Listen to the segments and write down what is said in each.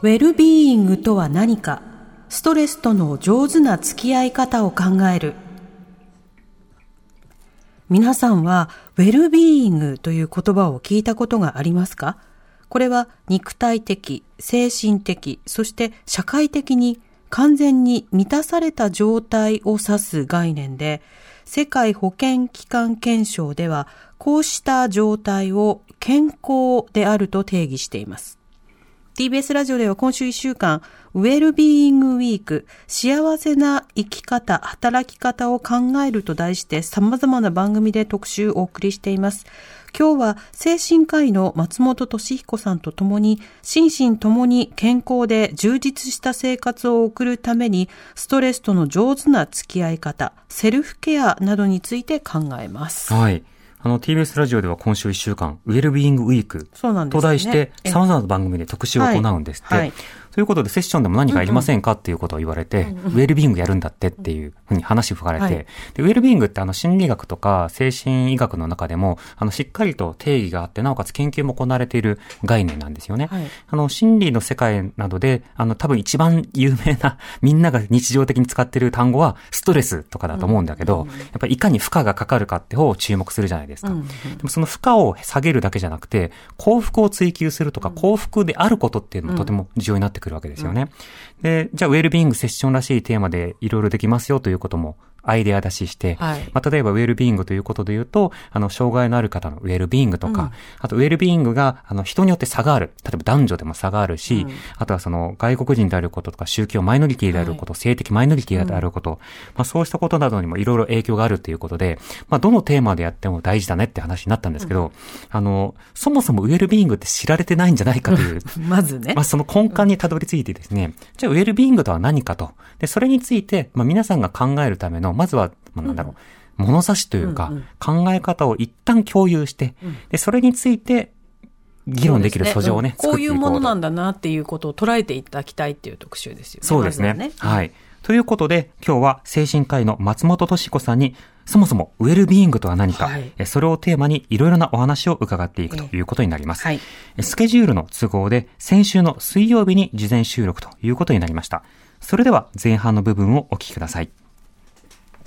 ウェルビーイングとは何かストレスとの上手な付き合い方を考える。皆さんは、ウェルビーイングという言葉を聞いたことがありますか？これは肉体的、精神的、そして社会的に完全に満たされた状態を指す概念で、世界保健機関憲章では、こうした状態を健康であると定義しています。TBS ラジオでは今週1週間、ウェルビーイングウィーク、幸せな生き方、働き方を考えると題して様々な番組で特集をお送りしています。今日は精神科医の松本俊彦さんと共に、心身ともに健康で充実した生活を送るために、ストレスとの上手な付き合い方、セルフケアなどについて考えます。はい。あの、TBS ラジオでは今週1週間、ウェルビーイングウィークそうなんですね。と題して、え様々な番組で特集を行うんですって。はい。はいということで、セッションでも何かありませんかっていうことを言われて、ウェルビーイングやるんだってっていうふうに話を吹かれて、はい。で、ウェルビーイングってあの心理学とか精神医学の中でも、あの、しっかりと定義があって、なおかつ研究も行われている概念なんですよね。はい。あの、心理の世界などで、あの、多分一番有名な、みんなが日常的に使っている単語は、ストレスとかだと思うんだけど、やっぱりいかに負荷がかかるかって方を注目するじゃないですか。うんうんでもその負荷を下げるだけじゃなくて、幸福を追求するとか、幸福であることっていうのもとても重要になってくるわけですよね。で、じゃあ、ウェルビーングセッションらしいテーマでいろいろできますよということも、アイデア出しして、はいまあ、例えばウェルビーイングということで言うと、あの、障害のある方のウェルビーイングとか、あとウェルビーイングが、あの、人によって差がある。例えば男女でも差があるし、あとはその、外国人であることとか、宗教マイノリティであること、性的マイノリティであること、まあ、そうしたことなどにもいろいろ影響があるということで、まあ、どのテーマでやっても大事だねって話になったんですけど、あの、そもそもウェルビーイングって知られてないんじゃないかという、まずねまあ、。その根幹にたどり着いてですね、じゃあウェルビーイングとは何かと。で、それについて、まあ、皆さんが考えるための、まずは、まあ、なんだろう、物差しというか、考え方を一旦共有して、で、それについて、議論できる素性をね、ねうんこういうものなんだ。だなっていうことを捉えていただきたいっていう特集ですよね。そうですね。まずはい。ということで、今日は精神科医の松本敏子さんに、そもそもウェルビーイングとは何か、はいえそれをテーマにいろいろなお話を伺っていくということになります。はいえスケジュールの都合で、先週の水曜日に事前収録ということになりました。それでは前半の部分をお聞きください。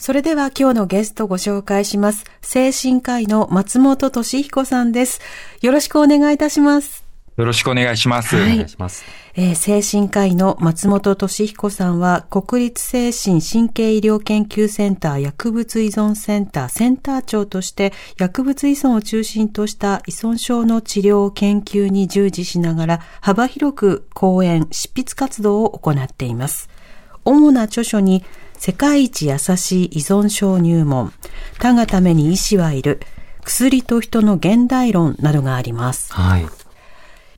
それでは今日のゲストご紹介します。精神科医の松本俊彦さんです。よろしくお願いいたします。よろしくお願いします。はいお願いします。えー精神科医の松本俊彦さんは、国立精神神経医療研究センター薬物依存センターセンター長として、薬物依存を中心とした依存症の治療研究に従事しながら、幅広く講演、執筆活動を行っています。主な著書に、世界一優しい依存症入門、他がために医師はいる、薬と人の現代論などがあります。はい。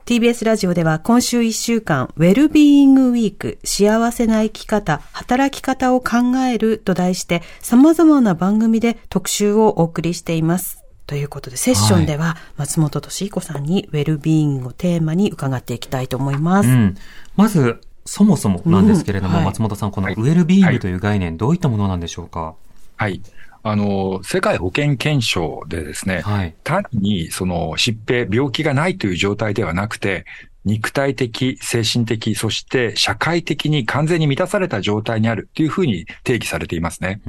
TBS ラジオでは今週1週間、ウェルビーイングウィーク、幸せな生き方、働き方を考えると題して、様々な番組で特集をお送りしています。ということで、セッションでは、松本俊彦さんにウェルビーイングをテーマに伺っていきたいと思います。うん。まず、そもそもなんですけれども、うんはい松本さん、このウェルビーイングという概念、どういったものなんでしょうか？はい。あの、世界保健憲章でですね、はい。単にその疾病、病気がないという状態ではなくて、肉体的、精神的、そして社会的に完全に満たされた状態にあるというふうに定義されていますね。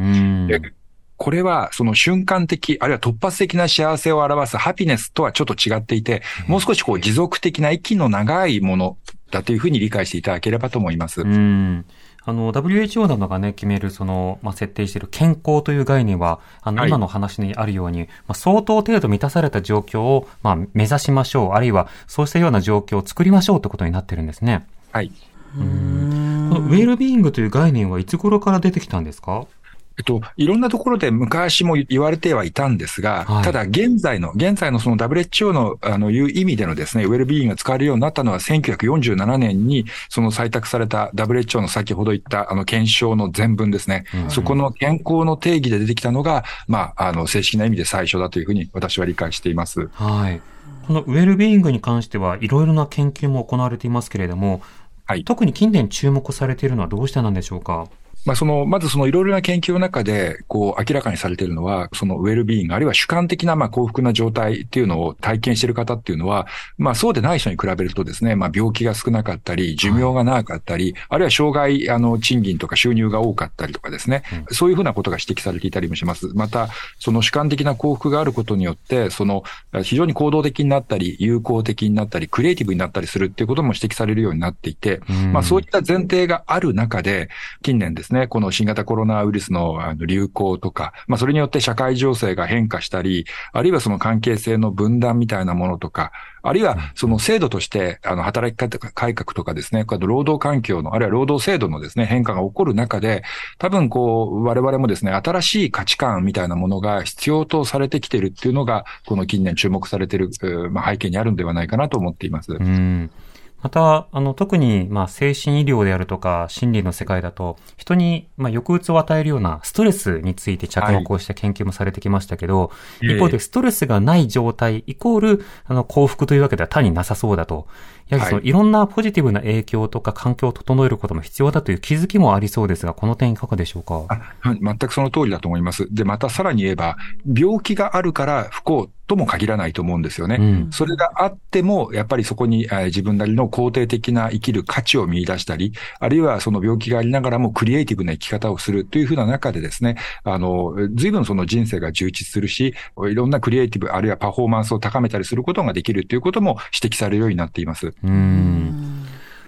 これはその瞬間的、あるいは突発的な幸せを表すハピネスとはちょっと違っていて、もう少しこう持続的な息の長いものだというふうに理解していただければと思います。うん。あの、WHO などがね、決める、その、まあ、設定している健康という概念は、あの、はい今の話にあるように、まあ、相当程度満たされた状況を、まあ、目指しましょう。あるいは、そうしたような状況を作りましょうということになってるんですね。はい。このウェルビーイングという概念はいつ頃から出てきたんですか？えっと、いろんなところで昔も言われてはいたんですが、はいただ現在の、現在のその WHO の、あの、いう意味でのですね、ウェルビーイングが使われるようになったのは1947年に、その採択された WHO の先ほど言った、あの、検証の全文ですね。そこの健康の定義で出てきたのが、まあ、あの、正式な意味で最初だというふうに私は理解しています。はい。このウェルビーイングに関してはいろいろな研究も行われていますけれども、はい特に近年注目されているのはどうしてなんでしょうか？まあ、その、まずそのいろいろな研究の中で、こう、明らかにされているのは、そのウェルビーイング、あるいは主観的な、まあ、幸福な状態っていうのを体験している方っていうのは、まあ、そうでない人に比べるとですね、まあ、病気が少なかったり、寿命が長かったり、あるいは障害、あの、賃金とか収入が多かったりとかですね、そういうふうなことが指摘されていたりもします。また、その主観的な幸福があることによって、その、非常に行動的になったり、友好的になったり、クリエイティブになったりするっていうことも指摘されるようになっていて、うん。まあ、そういった前提がある中で、近年ですね、この新型コロナウイルスの流行とか、まあ、それによって社会情勢が変化したり、あるいはその関係性の分断みたいなものとか、あるいはその制度として、あの、働き方改革とかですね、労働環境の、あるいは労働制度のですね、変化が起こる中で、多分こう、我々もですね、新しい価値観みたいなものが必要とされてきているっていうのが、この近年注目されている、えーまあ、背景にあるんではないかなと思っています。うん。また、あの、特に、まあ、精神医療であるとか、心理の世界だと、人に、まあ、抑うつを与えるようなストレスについて着目をした研究もされてきましたけど、い一方で、ストレスがない状態イコール、あの、幸福というわけでは単になさそうだと。やはりその、はいいろんなポジティブな影響とか環境を整えることも必要だという気づきもありそうですが、この点いかがでしょうか？あはい全くその通りだと思います。で、またさらに言えば、病気があるから不幸とも限らないと思うんですよね。うんそれがあっても、やっぱりそこに、えー自分なりの肯定的な生きる価値を見出したり、あるいはその病気がありながらもクリエイティブな生き方をするというふうな中でですね、あの、随分その人生が充実するし、いろんなクリエイティブ、あるいはパフォーマンスを高めたりすることができるということも指摘されるようになっています。うん。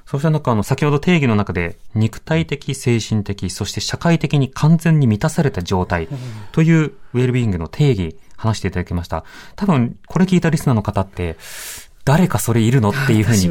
そうした中、あの、先ほど定義の中で、肉体的、精神的、そして社会的に完全に満たされた状態というウェルビーイングの定義、話していただきました。多分、これ聞いたリスナーの方って、誰かそれいるのっていうふうに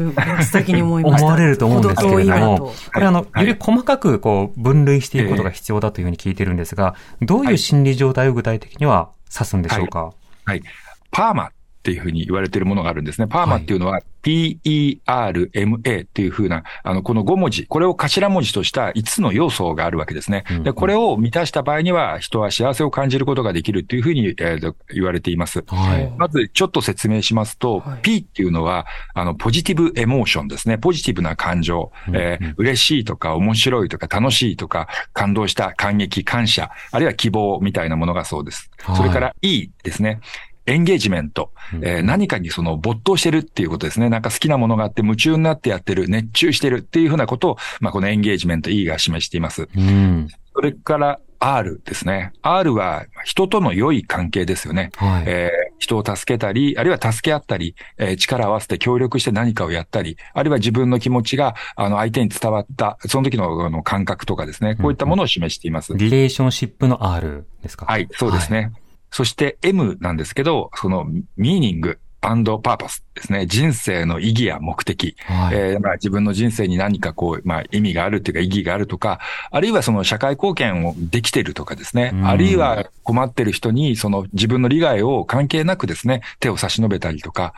思いました。思われると思うんですけれどもと、これあの、はいより細かくこう、分類していくことが必要だというふうに聞いてるんですが、どういう心理状態を具体的には指すんでしょうか、はい。パーマっていうふうに言われているものがあるんですね。パーマっていうのは、P-E-R-M-A っていうふうな、あの、この5文字、これを頭文字とした5つの要素があるわけですね。うんで、これを満たした場合には、人は幸せを感じることができるっていうふうに、えー言われています。はい。まず、ちょっと説明しますと、はい P っていうのは、あの、ポジティブエモーションですね。ポジティブな感情。えー嬉しいとか、面白いとか、楽しいとか、感動した、感激、感謝、あるいは希望みたいなものがそうです。はいそれから E ですね。エンゲージメント、えー何かにその没頭してるっていうことですね。なんか好きなものがあって夢中になってやってる、熱中してるっていうふうなことを、まあ、このエンゲージメント E が示しています。うん。それから R ですね。R は人との良い関係ですよね。はい。えー人を助けたり、あるいは助け合ったり、えー力を合わせて協力して何かをやったり、あるいは自分の気持ちが、あの、相手に伝わった、その時のあの感覚とかですね、こういったものを示しています。リレーションシップの R ですか？はい、そうですね。そして M なんですけど、そのミーニングパーパスですね。人生の意義や目的。はい。えーまあ、自分の人生に何かこう、まあ、意味があるっていうか意義があるとか、あるいはその社会貢献をできてるとかですねう。んあるいは困ってる人にその自分の利害を関係なくですね、手を差し伸べたりとか。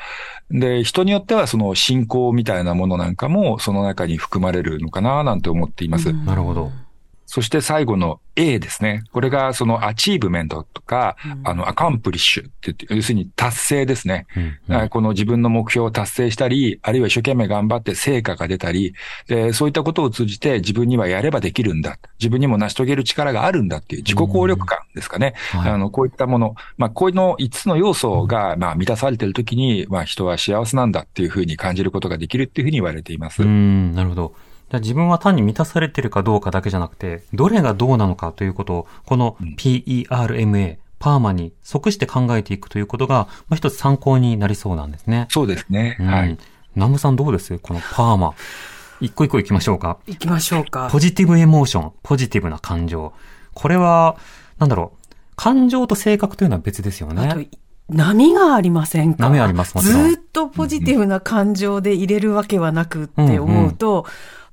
で、人によってはその信仰みたいなものなんかもその中に含まれるのかななんて思っています。なるほど。そして最後の A ですね。これがその achievement とか、あの、 accomplish って言って、要するに達成ですね。うんうんこの自分の目標を達成したり、あるいは一生懸命頑張って成果が出たり、でそういったことを通じて自分にはやればできるんだ。自分にも成し遂げる力があるんだっていう自己効力感ですかね。はいあの、こういったもの。まあ、こういうの5つの要素が、まあ、満たされているときに、まあ、人は幸せなんだっていうふうに感じることができるっていうふうに言われています。うん、なるほど。じゃあ自分は単に満たされてるかどうかだけじゃなくて、どれがどうなのかということを、この PERMA、パーマに即して考えていくということが、まあ、一つ参考になりそうなんですね。そうですね。うんはい。。南部さんどうです？このパーマ。一個一個行きましょうか。行きましょうかポ。ジティブエモーション、ポジティブな感情。これは、なんだろう。感情と性格というのは別ですよあとね。波がありませんか？波ありますもんずーっとポジティブな感情で入れるわけはなくって思うと、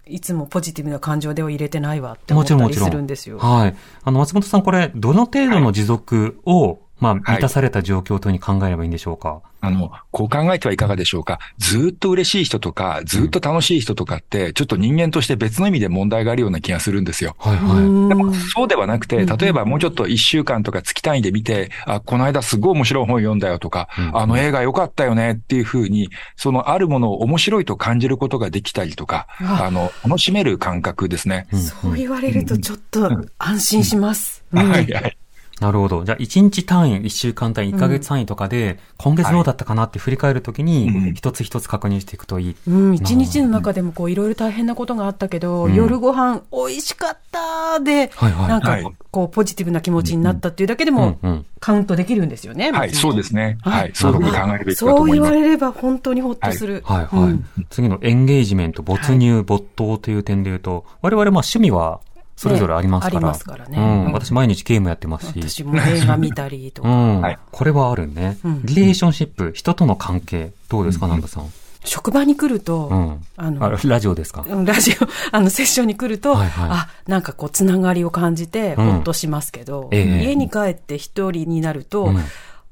いつもポジティブな感情では入れてないわって思ったりするんですよ。はい。あの、松本さん、これ、どの程度の持続を、まあ、満たされた状況というふうに考えればいいんでしょうか？あの、こう考えてはいかがでしょうか？ずっと嬉しい人とか、ずっと楽しい人とかって、ちょっと人間として別の意味で問題があるような気がするんですよ。はいはい。でもそうではなくて、例えばもうちょっと一週間とか月単位で見て、あ、この間すごい面白い本読んだよとか、うんあの映画良かったよねっていうふうに、そのあるものを面白いと感じることができたりとか、ああの、楽しめる感覚ですね。うんそう言われるとちょっと安心します。うんはいはい。なるほど。じゃあ、1日単位、1週間単位、1ヶ月単位とかで、今月どうだったかなって振り返るときうに、ん。一つ一つ確認していくといい。うん、一日の中でもこういろいろ大変なことがあったけど、うん。夜ご飯美味しかったで、はいはい。なんかはい。こうポジティブな気持ちになったっていうだけでもカウントできるんですよね。はい、そうですね。はい、そういう。ふうに考えるべきだとそう。言われれば本当にほっとする。はい。はい。うん。次のエンゲージメント、没入、没頭という点で言うと、我々まあ趣味はそれぞれありますから。ねありますからねうん。うん私毎日ゲームやってますし。私も映画見たりとか。うん、はいこれはあるね。うんリレーションシップ、人との関係、どうですか、南部さん？職場に来ると、うん。あのあ、ラジオですか？うんラジオ、あの、セッションに来ると、はいはいあ、なんかこう、つながりを感じて、うんほっとしますけど、ええ家に帰って一人になると、うん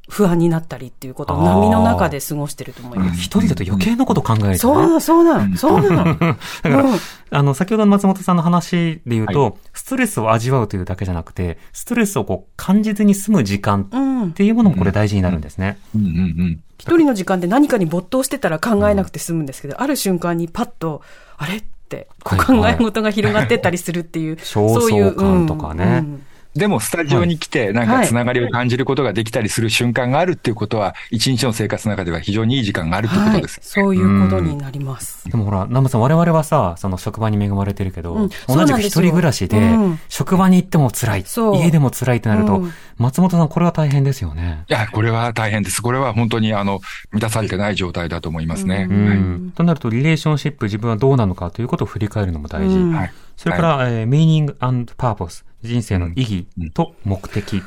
不安になったりっていうことを波の中で過ごしてると思います。一人だと余計なこと考える、ね。そうなの、そうなの、そうなの。だから、うん。あの、先ほどの松本さんの話で言うと、はストレスを味わうというだけじゃなくて、ストレスをこう感じずに済む時間うん。っていうものもこれ大事になるんですね。うんうんうん。一人の時間で何かに没頭してたら考えなくて済むんですけど、ある瞬間にパッと、あれ？って、考え事が広がってったりするっていう、焦そういう燥感とかね。うん。うんでも、スタジオに来て、なんかつながりを感じることができたりする瞬間があるっていうことは、一日の生活の中では非常にいい時間があるってこはいとです。。そういうことになります。でもほら、南部さん、我々はさ、その職場に恵まれてるけど、うん同じく一人暮らしで、うん職場に行っても辛い、そう家でも辛いってなると、うん松本さん、これは大変ですよね。いや、これは大変です。これは本当に、あの、満たされてない状態だと思いますね。ううん。はいとなると、リレーションシップ、自分はどうなのかということを振り返るのも大事。うんはい。それから、えー、ミーニングパーポス、人生の意義と目的。うん。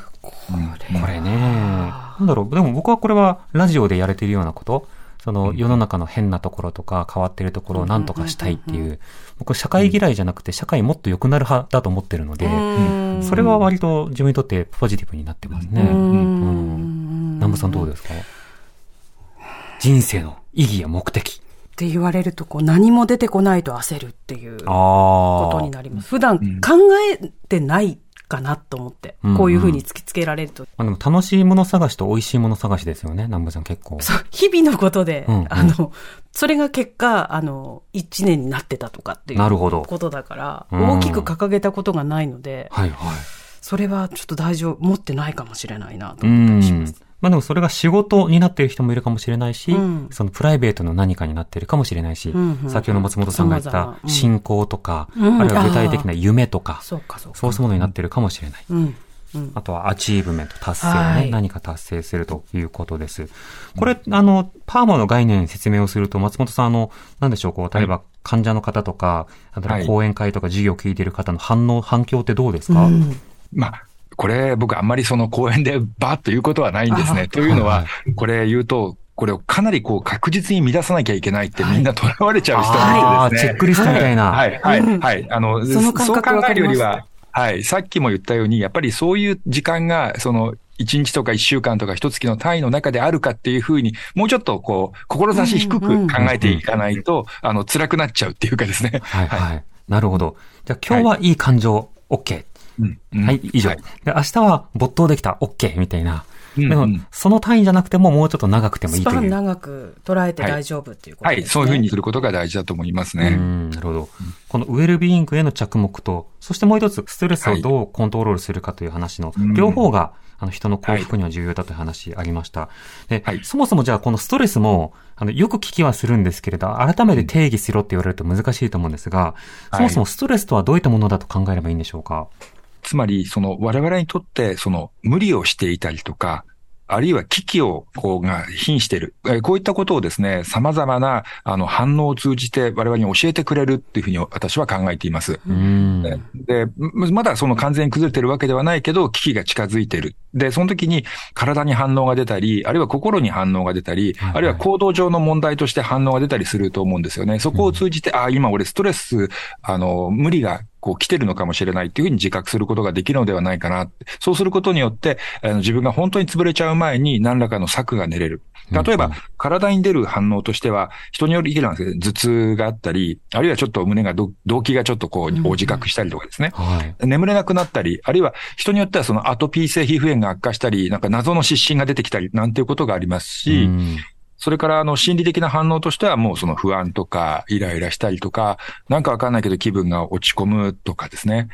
これね、なんだろう、でも僕はこれはラジオでやれているようなこと、その世の中の変なところとか変わっているところを何とかしたいっていう、僕社会嫌いじゃなくて社会もっと良くなる派だと思ってるので、うん。それは割と自分にとってポジティブになってますね。ううんん。南部さんどうですか？人生の意義や目的。って言われると、こう、何も出てこないと焦るっていうあことあ。になります。普段ん考えてないかなと思って、うんこういうふうに突きつけられると。まあでも楽しいもの探しと美味しいもの探しですよね、南部さん結構。そう、日々のことで、うんうんあの、それが結果、あの、一年になってたとかっていうなるほどことだから、うん大きく掲げたことがないので、はいはい。それはちょっと大丈夫、持ってないかもしれないなとう思ったりしまんす。。まあでもそれが仕事になっている人もいるかもしれないし、うん。そのプライベートの何かになっているかもしれないし、うんうん先ほど松本さんが言った信仰とか、うんあるいは具体的な夢とか、そういうものになっているかもしれない。うん。うん。あとは achievement、達成ね、はい。何か達成するということです。これ、あの、 PERMA の概念説明をすると、松本さん、あの、なんでしょう、こう、例えば患者の方とか、あとははい。講演会とか授業を聞いている方の反応、反響ってどうですか、うん。まあ、これ僕あんまりその講演でバーッと言うことはないんですあね。というのはは、これ言うと、これをかなりこう確実に満たさなきゃいけないってみんな囚われちゃう人がああ、いてですね。チェックリストみたいな。はい、はい、うんはい。あの、その感覚そう考えるよりは、はい、さっきも言ったように、やっぱりそういう時間が、その、1日とか1週間とか1月の単位の中であるかっていうふうに、もうちょっとこう、志低く考えていかないと、あの、辛くなっちゃうっていうかですね。はいはい。なるほど。じゃあ今日はいい感情、OK。うん。うん。はい、以上。はい。で明日は没頭できた、OK みたいな。うんでも、うんその単位じゃなくてももうちょっと長くてもいスパンいという。長く捉えて大丈夫っていうことはい、ですね。そういうふうにすることが大事だと思いますうね。ん、なるほど。このウェルビーイングへの着目と、そしてもう一つ、ストレスをどうコントロールするかという話の、うん。両方が、あの、人の幸福には重要だという話ありました。で、はい。そもそもじゃあこのストレスも、あの、よく聞きはするんですけれど、改めて定義しろって言われると難しいと思うんですが、そもそもストレスとはどういったものだと考えればいいんでしょうか？つまり、その我々にとって、その無理をしていたりとか、あるいは危機を、こう、が瀕している。えーこういったことをですね、様々な、あの、反応を通じて我々に教えてくれるっていうふうに私は考えています。うん。で、ままだその完全に崩れてるわけではないけど、危機が近づいてる。で、その時に体に反応が出たり、あるいは心に反応が出たり、はいはいあるいは行動上の問題として反応が出たりすると思うんですよね。そこを通じて、あ、今俺ストレス、あの、無理が、こう来てるのかもしれないっていうふうに自覚することができるのではないかな。そうすることによって、あの自分が本当に潰れちゃう前に何らかの策が練れる。例えば、体に出る反応としては、人によりなんですけど、頭痛があったり、あるいはちょっと胸がど、動悸がちょっとこう、大自覚したりとかですね。はい。眠れなくなったり、あるいは人によってはそのアトピー性皮膚炎が悪化したり、なんか謎の湿疹が出てきたり、なんていうことがありますし、うんそれからあの心理的な反応としてはもうその不安とか、イライラしたりとか、なんかわかんないけど気分が落ち込むとかですね。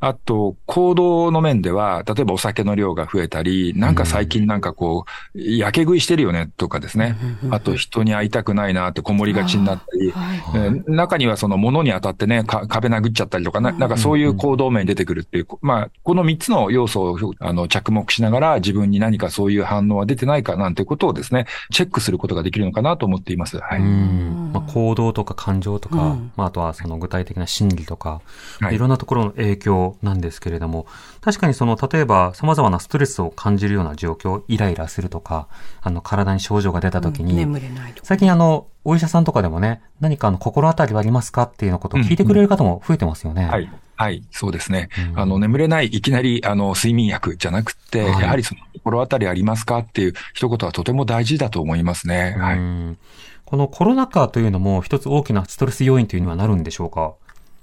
あと、行動の面では、例えばお酒の量が増えたり、なんか最近なんかこう、やけ食いしてるよねとかですね。あと、人に会いたくないなってこもりがちになったり、中にはその物に当たってね、か壁殴っちゃったりとかな、なんかそういう行動面に出てくるっていう、まあ、この3つの要素をあの着目しながら自分に何かそういう反応は出てないかなんてことをですね、チェックすることができるのかなと思っています。はい。うん。まあ、行動とか感情とか、うん。まあ、あとはその具体的な心理とか、はい。い、ろんなところの影響なんですけれども、確かにその、例えば様々なストレスを感じるような状況、イライラするとか、あの、体に症状が出た時に、眠れないとか。最近あの、お医者さんとかでもね、何かあの、心当たりはありますか？っていうようなことを聞いてくれる方も増えてますよね。はい。はい、そうですね。うんあの、眠れない、いきなり、あの、睡眠薬じゃなくて、はいやはりその、心当たりありますか？っていう一言はとても大事だと思いますね。はい。うんこのコロナ禍というのも一つ大きなストレス要因というにはなるんでしょうか？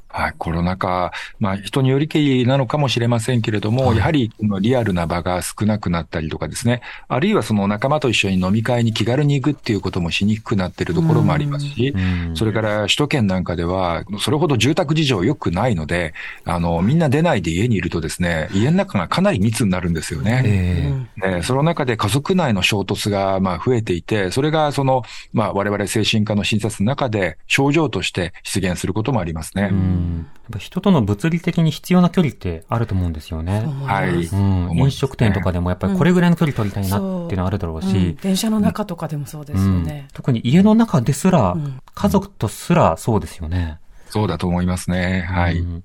はい、コロナ禍、まあ人によりけりなのかもしれませんけれども、はい。やはりリアルな場が少なくなったりとかですね、あるいはその仲間と一緒に飲み会に気軽に行くっていうこともしにくくなっているところもありますし、うん。それから首都圏なんかでは、それほど住宅事情良くないので、あの、みんな出ないで家にいるとですね、家の中がかなり密になるんですよね。ええ。ねその中で家族内の衝突がまあ増えていて、それがその、まあ我々精神科の診察の中で症状として出現することもありますね。うんやっぱ人との物理的に必要な距離ってあると思うんですよね。はい。うん、飲食店とかでもやっぱりこれぐらいの距離取りたいなっていうのはあるだろうし、うん電車の中とかでもそうですよね。特に家の中ですら、ん家族とすらそうですよね。そうだと思いますね。はい。うん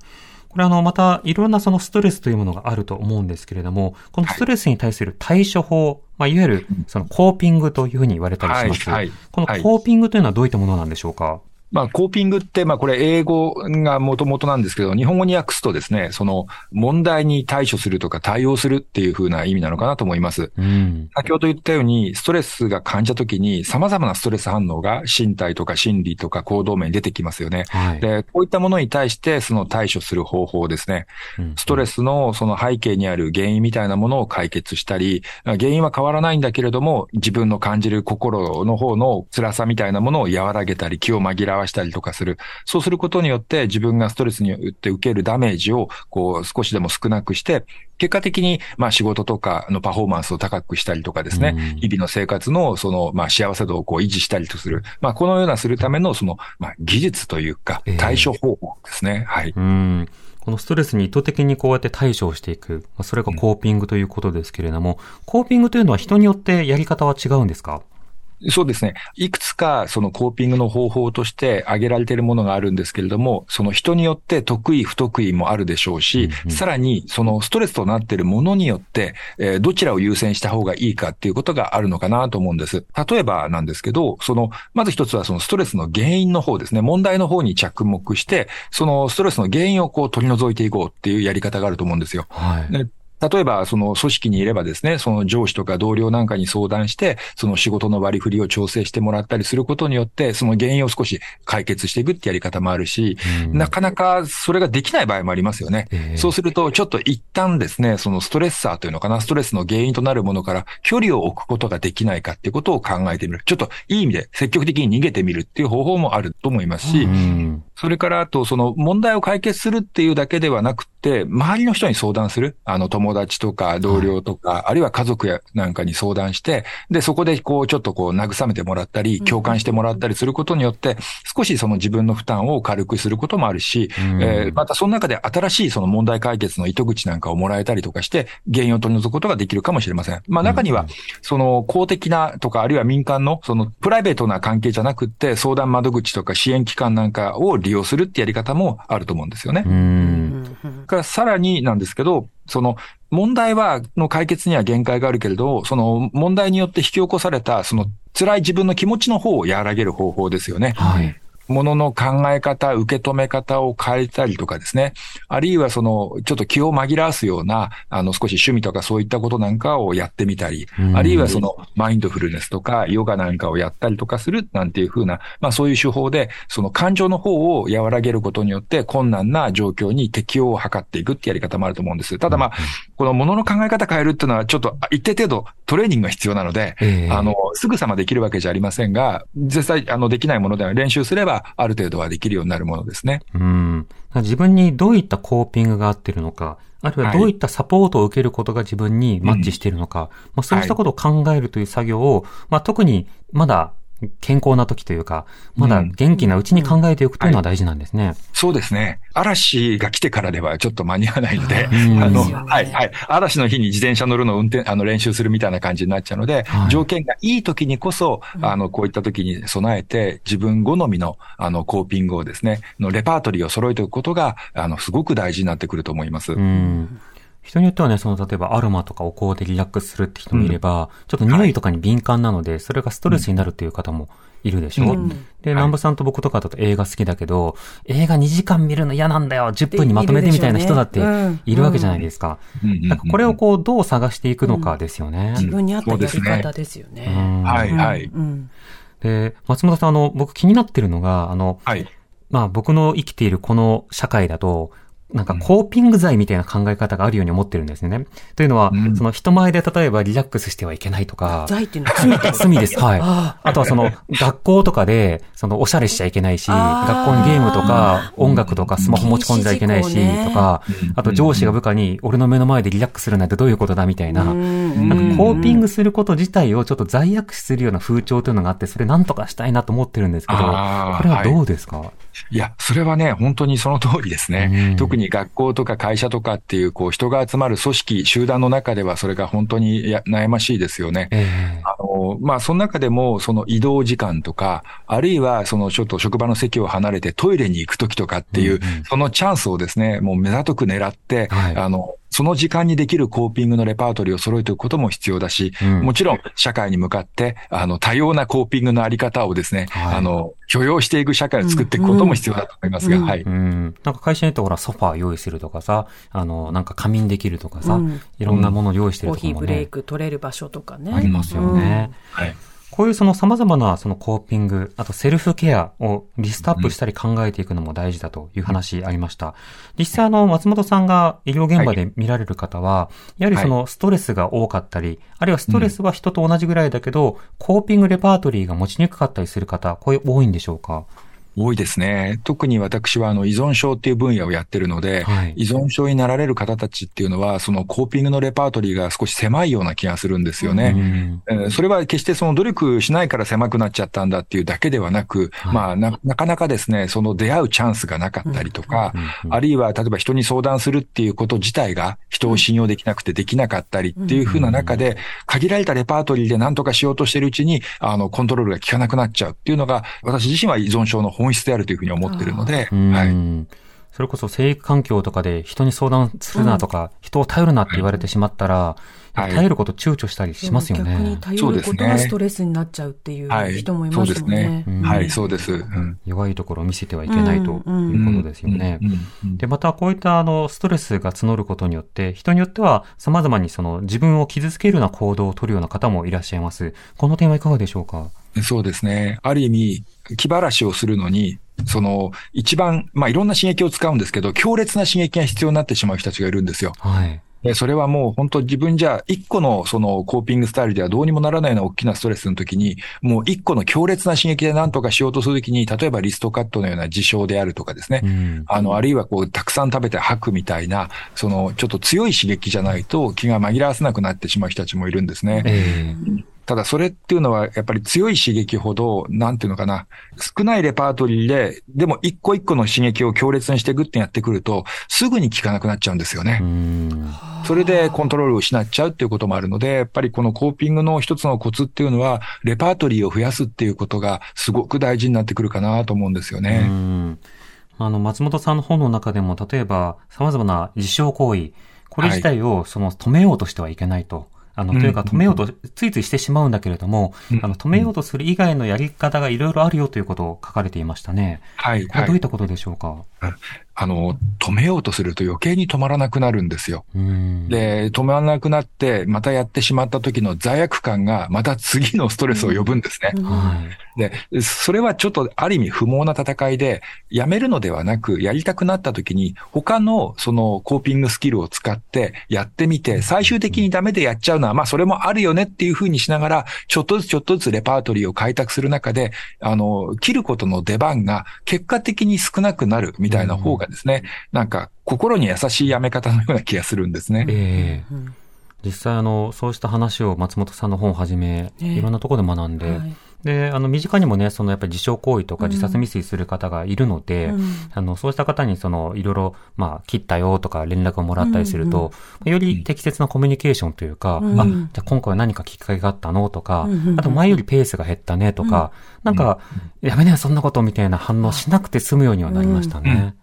これあの、また、いろんなそのストレスというものがあると思うんですけれども、このストレスに対する対処法、まあ、いわゆる、そのコーピングというふうに言われたりします。はいはいこのコーピングというのはどういったものなんでしょうか、まあ、コーピングって、まあ、これ英語が元々なんですけど、日本語に訳すとですね、その問題に対処するとか対応するっていう風な意味なのかなと思います。うん。先ほど言ったように、ストレスが感じたときに、様々なストレス反応が身体とか心理とか行動面に出てきますよね。はい。で、こういったものに対して、その対処する方法ですね。うんストレスのその背景にある原因みたいなものを解決したり、原因は変わらないんだけれども、自分の感じる心の方の辛さみたいなものを和らげたり、気を紛らわしたりとかする。そうすることによって、自分がストレスによって受けるダメージを、こう、少しでも少なくして、結果的に、まあ仕事とかのパフォーマンスを高くしたりとかですね、うん日々の生活のその、まあ幸せ度をこう維持したりとする。まあこのようなするためのその、まあ技術というかええ、対処方法ですね。はい。うん。このストレスに意図的にこうやって対処をしていく。まあそれがコーピングということですけれども、コーピングというのは人によってやり方は違うんですか？そうですね。いくつかそのコーピングの方法として挙げられているものがあるんですけれども、その人によって得意不得意もあるでしょうし、うんうんさらにそのストレスとなっているものによって、えーどちらを優先した方がいいかっていうことがあるのかなと思うんです。例えばなんですけど、その、まず一つはそのストレスの原因の方ですね。問題の方に着目して、そのストレスの原因をこう取り除いていこうっていうやり方があると思うんですよ。はい。ね例えば、その組織にいればですね、その上司とか同僚なんかに相談して、その仕事の割り振りを調整してもらったりすることによって、その原因を少し解決していくってやり方もあるし、うんなかなかそれができない場合もありますよね。ええそうすると、ちょっと一旦ですね、そのストレッサーというのかな、ストレスの原因となるものから距離を置くことができないかっていうことを考えてみる。ちょっといい意味で積極的に逃げてみるっていう方法もあると思いますし、うん。それから、あと、その問題を解決するっていうだけではなく周りの人に相談する。あの、友達とか同僚とか、あるいは家族やなんかに相談して、で、そこでこう、ちょっとこう、慰めてもらったり、共感してもらったりすることによって、少しその自分の負担を軽くすることもあるし、うんえーまたその中で新しいその問題解決の糸口なんかをもらえたりとかして、原因を取り除くことができるかもしれません。まあ中には、その公的なとか、あるいは民間の、そのプライベートな関係じゃなくって、相談窓口とか支援機関なんかを利用するってやり方もあると思うんですよね。うん。からさらになんですけど、その問題は、の解決には限界があるけれど、その問題によって引き起こされた、その辛い自分の気持ちの方を和らげる方法ですよね。はい。ものの考え方、受け止め方を変えたりとかですね。あるいはその、ちょっと気を紛らわすような、あの、少し趣味とかそういったことなんかをやってみたり、うんあるいはその、マインドフルネスとか、ヨガなんかをやったりとかするなんていうふうな、まあそういう手法で、その感情の方を和らげることによって、困難な状況に適応を図っていくってやり方もあると思うんです。ただまあ、このものの考え方変えるっていうのは、ちょっと一定程度トレーニングが必要なので、ええあの、すぐさまできるわけじゃありませんが、実際、あの、できないものでは練習すれば、ある程度はできるようになるものですね。うん。自分にどういったコーピングが合ってるのか、あるいはどういったサポートを受けることが自分にマッチしているのか、まあ、そうしたことを考えるという作業を、まあ、特にまだ健康な時というか、まだ元気なうちに考えておくというのは大事なんですね。そうですね。嵐が来てからではちょっと間に合わないので、うんあの、はい、はい。嵐の日に自転車乗るのを運転、あの、練習するみたいな感じになっちゃうので、はい条件がいい時にこそ、あの、こういった時に備えて、自分好みの、あの、コーピングをですね、のレパートリーを揃えておくことが、あの、すごく大事になってくると思います。うん。人によってはね、その、例えばアロマとかお香でリラックスするって人もいれば、ちょっと匂いとかに敏感なので、それがストレスになるっていう方もいるでしょ、うんで、はい南部さんと僕とかだと映画好きだけど、映画2時間見るの嫌なんだよ !10 分にまとめてみたいな人だっているわけじゃないですか。うんかこれをこう、どう探していくのかですよね。自分に合ったやり方ですよね。うんはい、はい。うんで、松本さん、あの、僕気になってるのが、あの、はい。まあ僕の生きているこの社会だと、なんかコーピング剤みたいな考え方があるように思ってるんですよね。というのは、うん。その人前で例えばリラックスしてはいけないとか、罪っていうのは罪です。はい。ああとはその、学校とかで、その、おしゃれしちゃいけないし、学校にゲームとか、音楽とか、スマホ持ち込んじゃいけないし、とかうん、あと上司が部下に、俺の目の前でリラックスするなんてどういうことだみたいな、うん。なんかコーピングすること自体をちょっと罪悪視するような風潮というのがあって、それなんとかしたいなと思ってるんですけど、これはどうですか、いや、それはね、本当にその通りですね。うん特に学校とか会社とかっていう、こう、人が集まる組織、集団の中では、それが本当にいや悩ましいですよね。ええあの、まあ、その中でも、その移動時間とか、あるいは、そのちょっと職場の席を離れてトイレに行くときとかっていう、うんうんそのチャンスをですね、もう目ざとく狙って、はいあの、その時間にできるコーピングのレパートリーを揃えておくことも必要だし、うんもちろん社会に向かって、あの、多様なコーピングのあり方をですね、はいあの、許容していく社会を作っていくことも必要だと思いますが、うんはい。うん。なんか会社によってほら、ソファー用意するとかさ、あの、なんか仮眠できるとかさ、うんいろんなものを用意してコーるとかもね、ヒーブレイク取れる場所とかね。ありますよね。はい。こういうその様々なそのコーピング、あとセルフケアをリストアップしたり考えていくのも大事だという話ありました。実際あの、松本さんが医療現場で見られる方は、やはりそのストレスが多かったり、あるいはストレスは人と同じぐらいだけど、コーピングレパートリーが持ちにくかったりする方、こういう多いんでしょうか？多いですね。特に私はあの依存症っていう分野をやってるので、はい。依存症になられる方たちっていうのは、そのコーピングのレパートリーが少し狭いような気がするんですよね。うんえーそれは決してその努力しないから狭くなっちゃったんだっていうだけではなく、はい。まあな、なかなかですね、その出会うチャンスがなかったりとか、うんあるいは例えば人に相談するっていうこと自体が人を信用できなくてできなかったりっていうふうな中で、限られたレパートリーで何とかしようとしてるうちに、あの、コントロールが効かなくなっちゃうっていうのが、私自身は依存症の本質であるというふうに思ってるので、うん。はい。それこそ生育環境とかで人に相談するなとか、人を頼るなって言われてしまったら、はい頼ること躊躇したりしますよ逆にね。頼ることがストレスになっちゃうっていうはい。人もいそうですますもんねね。。うんはい、そうです。うん。弱いところを見せてはいけないとうんいうことですよねうん。うんうんで、またこういったあの、ストレスが募ることによって、人によっては様々にその自分を傷つけるような行動を取るような方もいらっしゃいます。この点はいかがでしょうか？そうですね。ある意味、気晴らしをするのに、その、一番、まあ、いろんな刺激を使うんですけど、強烈な刺激が必要になってしまう人たちがいるんですよ。はい。でそれはもう本当自分じゃ一個のそのコーピングスタイルではどうにもならないような大きなストレスの時に、もう一個の強烈な刺激で何とかしようとするときに、例えばリストカットのような事象であるとかですね、うん。あの、あるいはこう、たくさん食べて吐くみたいな、その、ちょっと強い刺激じゃないと気が紛らわせなくなってしまう人たちもいるんですね。えただそれっていうのは、やっぱり強い刺激ほど、なんていうのかな、少ないレパートリーで、でも一個一個の刺激を強烈にしていくってやってくると、すぐに効かなくなっちゃうんですよねそれでコントロールを失っちゃうっていうこともあるので、やっぱりこのコーピングの一つのコツっていうのは、レパートリーを増やすっていうことがすごく大事になってくるかなと思うんですようね。んあの、松本さんの本の中でも、例えば、様々な自傷行為、これ自体を、その、止めようとしてはいけないと。あの、うんというか、止めようと、ついついしてしまうんだけれども、うんあの、止めようとする以外のやり方がいろいろあるよということを書かれていましたね。はい、これはい。どういったことでしょうか？あの、止めようとすると余計に止まらなくなるんですよ。うん。で、止まらなくなって、またやってしまった時の罪悪感が、また次のストレスを呼ぶんですね。はい。で、それはちょっとある意味不毛な戦いで、やめるのではなく、やりたくなった時に、他のそのコーピングスキルを使ってやってみて、最終的にダメでやっちゃうのは、まあそれもあるよねっていうふうにしながら、ちょっとずつちょっとずつレパートリーを開拓する中で、あの、切ることの出番が結果的に少なくなるみたいな方がですね、なんか心に優しいやめ方のような気がするんですね。ええ。実際あの、そうした話を松本さんの本をはじめ、ええ。いろんなところで学んで、はい。で、あの、身近にもね、そのやっぱり自傷行為とかうん。自殺未遂する方がいるので、うん。あの、そうした方にその、いろいろ、まあ、切ったよとか連絡をもらったりすると、より適切なコミュニケーションというか、うん。あ、じゃあ今回は何かきっかけがあったのとか、あと前よりペースが減ったねとか、なんか、やめなよそんなことみたいな反応しなくて済むようにはなりましたね。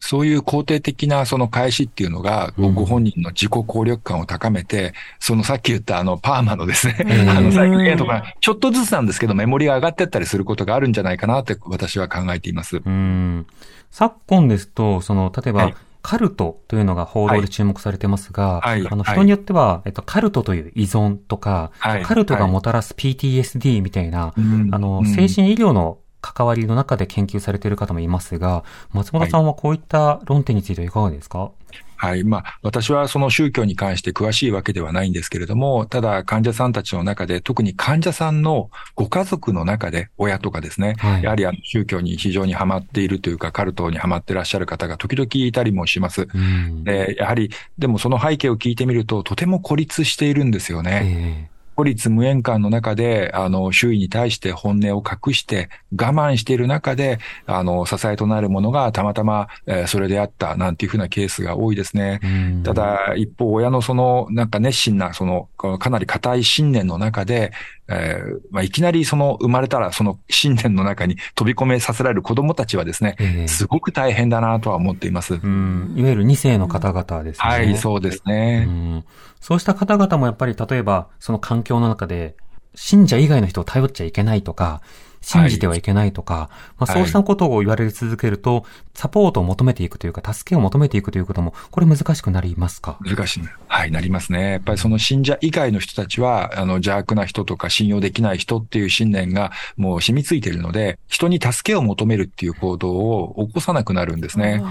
そういう肯定的なその返しっていうのが、ご本人の自己効力感を高めて、そのさっき言ったあのパーマのですね、ん。あのサイクルゲーとか、ちょっとずつなんですけどメモリが上がってったりすることがあるんじゃないかなって私は考えています。うん。昨今ですと、その、例えば、はい。カルトというのが報道で注目されてますが、はい。あの、はい人によっては、えっと、カルトという依存とか、はい。カルトがもたらす PTSD みたいな、うん。あの、うん。精神医療の関わりの中で研究されている方もいますが、松本さんはこういった論点についてはいかがですか、はい。まあ、私はその宗教に関して詳しいわけではないんですけれども、ただ患者さんたちの中で、特に患者さんのご家族の中で、親とかですね、はいやはりあの宗教に非常にハマっているというか、カルトにハマってらっしゃる方が時々いたりもします。うん。で、やはり、でもその背景を聞いてみると、とても孤立しているんですよね。え孤立無縁感の中で、あの、周囲に対して本音を隠して、我慢している中で、あの、支えとなるものがたまたま、えーそれであった、なんていうふうなケースが多いですね。た、だ、一方、親のその、なんか熱心な、そのかなり固い信念の中で、えーまあ、いきなりその、生まれたら、その信念の中に飛び込めさせられる子供たちはですね、ええすごく大変だなとは思っています。うん。いわゆる2世の方々ですね。はい、そうですね。うんそうした方々もやっぱり例えば、その環境の中で、信者以外の人を頼っちゃいけないとか、信じてはいけないとか、まあそうしたことを言われ続けると、サポートを求めていくというか、助けを求めていくということも、これ難しくなりますか？難しいね。はい、なりますね。やっぱりその信者以外の人たちは、あの、邪悪な人とか信用できない人っていう信念がもう染みついているので、人に助けを求めるっていう行動を起こさなくなるんですね。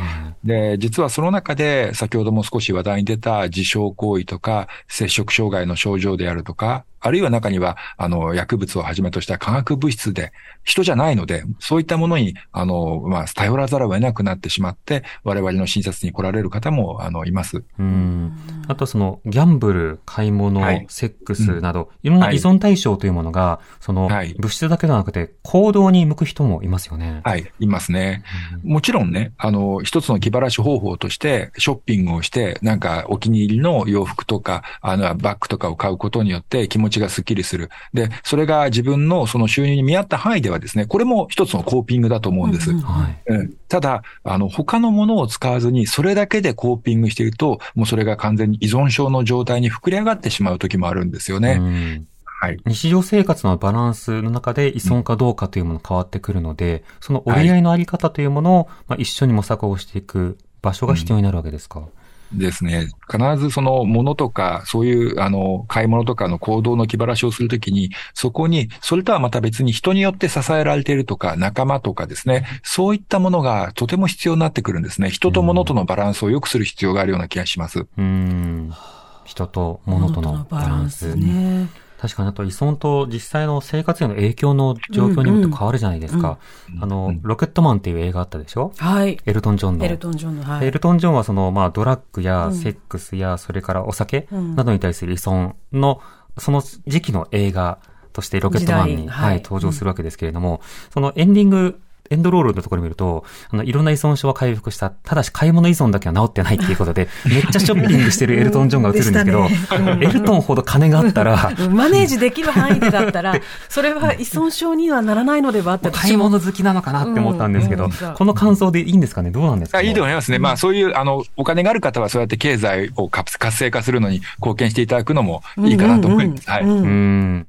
で、実はその中で、先ほども少し話題に出た自傷行為とか、摂食障害の症状であるとか、あるいは中には、あの、薬物をはじめとした化学物質で、人じゃないので、そういったものに、あの、まあ、頼らざるを得なくなってしまって、我々の診察に来られる方も、あの、います。うん。あとその、ギャンブル、買い物、はいセックスなど、いろんな依存対象というものが、そのはい、物質だけではなくて、行動に向く人もいますよね。はい、いますね。もちろんね、あの、一つの気晴らし方法として、ショッピングをして、なんかお気に入りの洋服とか、あの、バッグとかを買うことによって気持ちがスッキリする。で、それが自分のその収入に見合った範囲ではですね、これも一つのコーピングだと思うんです。はい。うんただ、あの、他のものを使わずに、それだけでコーピングしていると、もうそれが完全に依存症の状態に膨れ上がってしまう時もあるんですよね。うんはい。日常生活のバランスの中で依存かどうかというものが変わってくるので、その折り合いのあり方というものを、まあ、一緒に模索をしていく場所が必要になるわけですか？ですね。必ずその物とか、そういう、あの、買い物とかの行動の気晴らしをするときに、そこに、それとはまた別に人によって支えられているとか、仲間とかですね、そういったものがとても必要になってくるんですね。人と物とのバランスを良くする必要があるような気がします。うん。人と物とのバランス。ね。確かにあと依存と実際の生活への影響の状況によって変わるじゃないですか。あの、ロケットマンっていう映画あったでしょ？はい。エルトン・ジョンの。エルトン・ジョンの、はい。エルトン・ジョンはその、まあ、ドラッグやセックスや、それからお酒などに対する依存の、その時期の映画としてロケットマンに、はい、登場するわけですけれども、そのエンディング、エンドロールのところを見ると、あの、いろんな依存症は回復した。ただし買い物依存だけは治ってないっていうことで、めっちゃショッピングしてるエルトン・ジョンが映るんですけど、でしたねエルトンほど金があったら、うんマネージできる範囲でだったら、それは依存症にはならないのではって買い物好きなのかなって思ったんですけど、うんこの感想でいいんですかね？どうなんですか？いいと思いますね。まあそういう、あの、お金がある方はそうやって経済を活活性化するのに貢献していただくのもいいかなと思います。はい。うんうんううんん。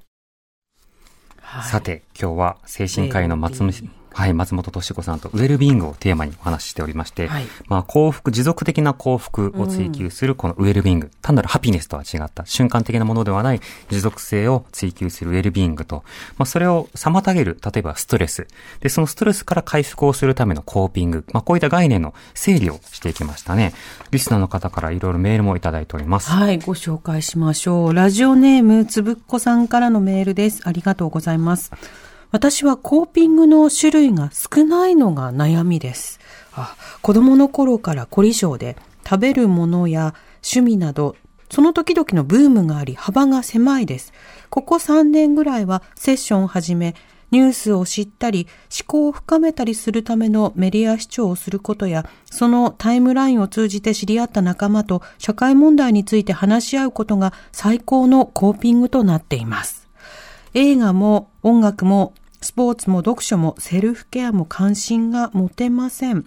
さて、今日は精神科医の松本、はい、松本敏子さんとウェルビーイングをテーマにお話ししておりまして、はいまあ幸福、持続的な幸福を追求するこのウェルビーイング、単なるハピネスとは違った瞬間的なものではない持続性を追求するウェルビーイングと、まあそれを妨げる、例えばストレス。で、そのストレスから回復をするためのコーピング。まあこういった概念の整理をしていきましたね。リスナーの方からいろいろメールもいただいております。はい、ご紹介しましょう。ラジオネーム、つぶっこさんからのメールです。ありがとうございます。私はコーピングの種類が少ないのが悩みです。あ子供の頃から凝り性で食べるものや趣味など、その時々のブームがあり幅が狭いです。ここ3年ぐらいはセッションを始め、ニュースを知ったり、思考を深めたりするためのメディア視聴をすることや、そのタイムラインを通じて知り合った仲間と社会問題について話し合うことが最高のコーピングとなっています。映画も音楽もスポーツも読書もセルフケアも関心が持てません。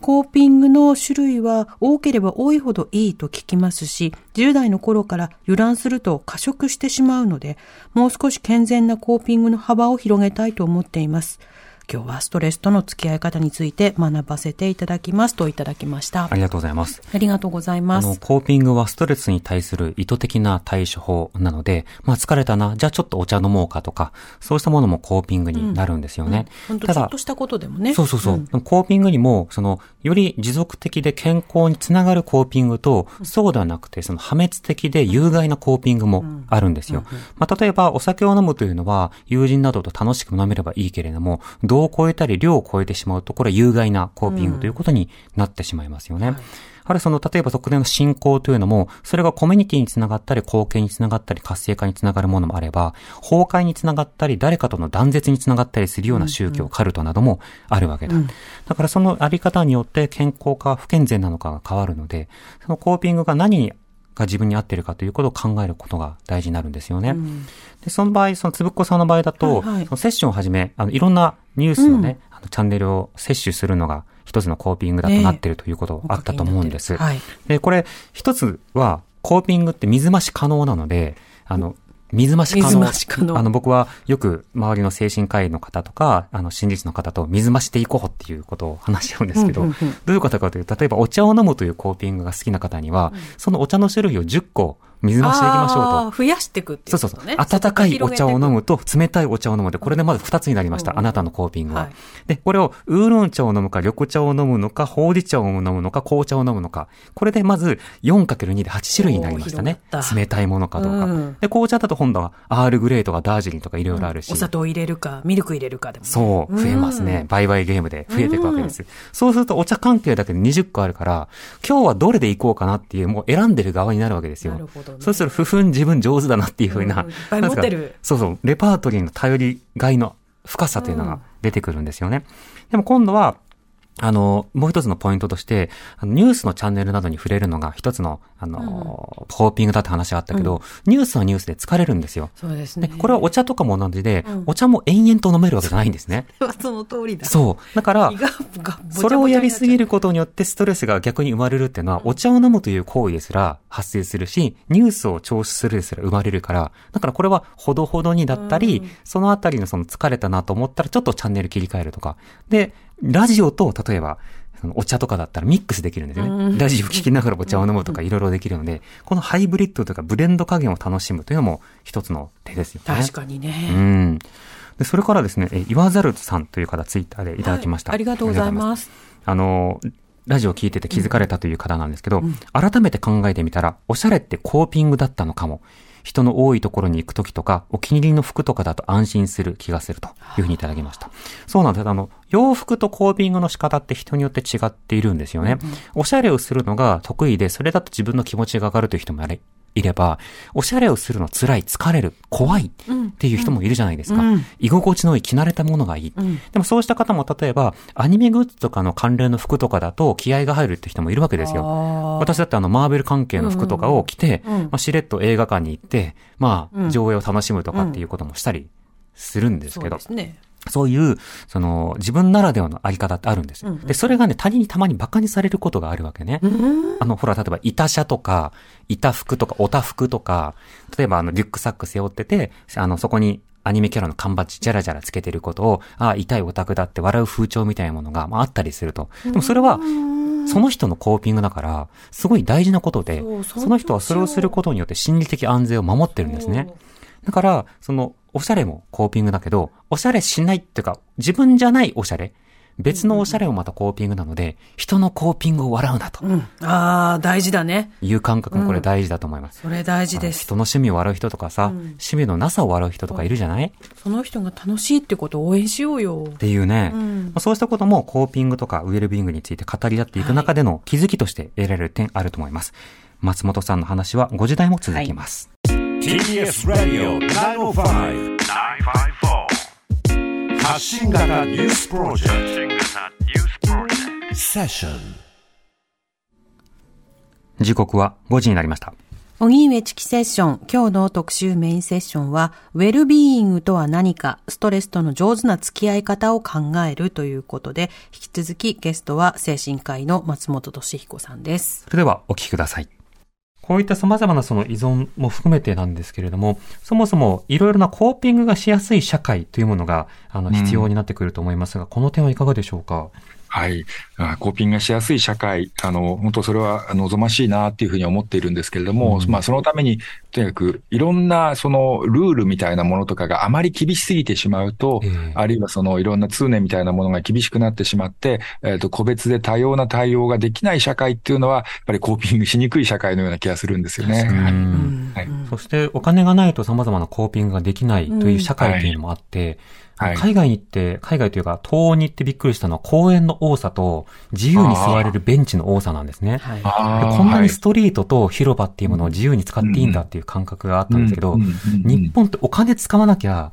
コーピングの種類は多ければ多いほどいいと聞きますし、10代の頃から油断すると過食してしまうので、もう少し健全なコーピングの幅を広げたいと思っています。今日はストレスとの付き合い方について学ばせていただきますといただきました。ありがとうございます。ありがとうございまあの、す。コーピングはストレスに対する意図的な対処法なので、まあ疲れたな、じゃあちょっとお茶飲もうかとか、そうしたものもコーピングになるんですよね。本当ただちょっとしたことでもね。そうそうそう。んでもコーピングにも、その、より持続的で健康につながるコーピングと、そうではなくて、その破滅的で有害なコーピングもあるんですよ。まあ、例えば、お酒を飲むというのは、友人などと楽しく飲めればいいけれども、度を超えたり量を超えてしまうと、これは有害なコーピングということになってしまいますよね。あるいはその、例えば特定の信仰というのも、それがコミュニティにつながったり、貢献につながったり、活性化につながるものもあれば、崩壊につながったり、誰かとの断絶につながったりするような宗教、カルトなどもあるわけだ。だからそのあり方によって健康か不健全なのかが変わるので、そのコーピングが何が自分に合っているかということを考えることが大事になるんですよね。で、その場合、そのつぶっこさんの場合だと、はいはいそのセッションをはじめ、あの、いろんなニュースのね、あのチャンネルを摂取するのが一つのコーピングだとなっているということあったと思うんです。はい。で、これ、一つは、コーピングって水増し可能なので、あの、水増し可能。水増し可能。あの、僕はよく周りの精神科医の方とか、あの、心理師の方と水増していこうっていうことを話し合うんですけど、うんうんうん。どういうことかというと、例えばお茶を飲むというコーピングが好きな方には、そのお茶の種類を10個水増していきましょうと。増やしていくっていそううそうそう。ことね。温かいお茶を飲む。むと冷たいお茶を飲むで、これでまず2つになりました。うんあなたのコーピングは。はいで、これをウーロン茶を飲むか、緑茶を飲むのか、ほうじ茶を飲むのか、紅茶を飲むのか。これでまず 4×2 で8種類になりましたね冷たいものかどうか。うんで、紅茶だと今度はアールグレーとかダージリンとかいろいろあるし。お砂糖入れるか、ミルク入れるかでもね。そう、増えますね。売買ゲームで増えていくわけです。そうするとお茶関係だけで20個あるから、今日はどれでいこうかなっていう、もう選んでる側になるわけですよ。なるほどねそうすると、不憤自分上手だなっていうふうな。うんそうそう、レパートリーの頼りがいの深さというのが出てくるんですよね。でも今度は、あの、もう一つのポイントとして、ニュースのチャンネルなどに触れるのが一つの、あの、コーピングだって話があったけど、ニュースはニュースで疲れるんですよ。そうですね。でこれはお茶とかも同じで、うんお茶も延々と飲めるわけじゃないんですね。その通りだ。そう。だからそれをやりすぎる。ることによってストレスが逆に生まれるっていうのは、お茶を飲むという行為ですら発生するし、ニュースを聴取するですら生まれるから、だからこれはほどほどにだったり、そのあたりのその疲れたなと思ったらちょっとチャンネル切り替えるとか。で、ラジオと例えば、お茶とかだったらミックスできるんですよね。ラジオ聞きながらお茶を飲むとかいろいろできるので、このハイブリッドというかブレンド加減を楽しむというのも一つの手ですよね。確かにうね。ん。で、それからですね、え、言わざるさんという方ツイッターでいただきました。はいありがとうございます。あの、ラジオを聞いてて気づかれたという方なんですけど、改めて考えてみたら、おしゃれってコーピングだったのかも。人の多いところに行くときとか、お気に入りの服とかだと安心する気がするというふうにいただきました。そうなんです。あの、洋服とコーピングの仕方って人によって違っているんですよね。おしゃれをするのが得意で、それだと自分の気持ちが上がるという人もあれいれば、おしゃれをするの辛い、疲れる、怖いっていう人もいるじゃないですか。居心地のいい、着慣れたものがいい。でもそうした方も例えば、アニメグッズとかの関連の服とかだと気合が入るって人もいるわけですよ。私だってあの、マーベル関係の服とかを着て、まあ、しれっと映画館に行って、まあ、上映を楽しむとかっていうこともしたりするんですけど。そうね。そういう、その、自分ならではのあり方ってあるんですよ。で、それがね、他人にたまに馬鹿にされることがあるわけね。あの、ほら、例えば、板車とか、板服とか、おた服とか、例えば、あの、リュックサック背負ってて、あの、そこに、アニメキャラの缶バッジ、ジャラジャラつけてることを、ああ、痛いオタクだって笑う風潮みたいなものが、まあ、あったりすると。でもそれは、その人のコーピングだから、すごい大事なことでその人はそれをすることによって心理的安全を守ってるんですね。だから、その、おしゃれもコーピングだけど、おしゃれしないっていうか、自分じゃないおしゃれ、別のおしゃれもまたコーピングなので、人のコーピングを笑うなとうん。ああ、大事だね。いう感覚もこれ大事だと思います。それ大事です。人の趣味を笑う人とかさ、趣味のなさを笑う人とかいるじゃない？その人が楽しいってことを応援しようよっ。ていうね、んまあそうしたこともコーピングとかウェルビーイングについて語り合っていく中での気づきとして得られる点あると思います。松本さんの話は5時台も続きます。TBS ラディオ905 954発信型ニュースプロジェクトセッション時刻は5時になりました。荻上チキセッション。今日の特集メインセッションは、ウェルビーイングとは何か、ストレスとの上手な付き合い方を考えるということで、引き続きゲストは精神科医の松本俊彦さんです。それではお聞きください。こういった様々なその依存も含めてなんですけれども、そもそもいろいろなコーピングがしやすい社会というものが、あの、必要になってくると思いますが、この点はいかがでしょうか？はい。あコーピングがしやすい社会、あの、本当それは望ましいなっていうふうに思っているんですけれども、まあそのために、とにかくいろんなそのルールみたいなものとかがあまり厳しすぎてしまうと、ええあるいはそのいろんな通念みたいなものが厳しくなってしまって、えっ、と、個別で多様な対応ができない社会っていうのは、やっぱりコーピングしにくい社会のような気がするんですよね。うん。はい。そしてお金がないと様々なコーピングができないという社会というのもあって、はい海外に行って、海外というか東欧に行ってびっくりしたのは公園の多さと自由に座れるベンチの多さなんですね。こんなにストリートと広場っていうものを自由に使っていいんだっていう感覚があったんですけど日本ってお金使わなきゃ